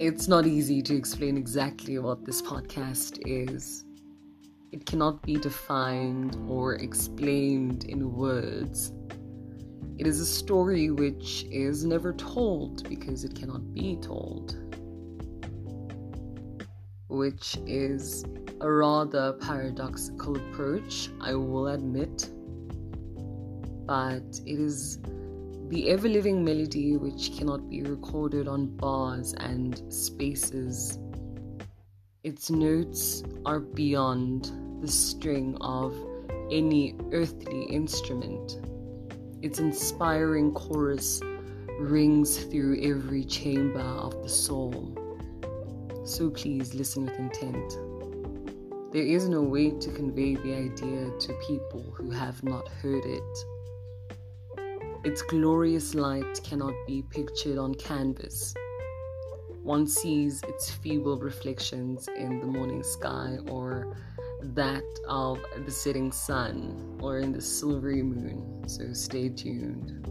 it's not easy to explain exactly what this podcast is. It cannot be defined or explained in words. It is a story which is never told because it cannot be told, which is a rather paradoxical approach, I will admit, but it is the ever living melody which cannot be recorded on bars and spaces. Its notes are beyond the string of any earthly instrument. Its inspiring chorus rings through every chamber of the soul. So please listen with intent. There is no way to convey the idea to people who have not heard it. Its glorious light cannot be pictured on canvas. One sees its feeble reflections in the morning sky or that of the setting sun or in the silvery moon. So stay tuned.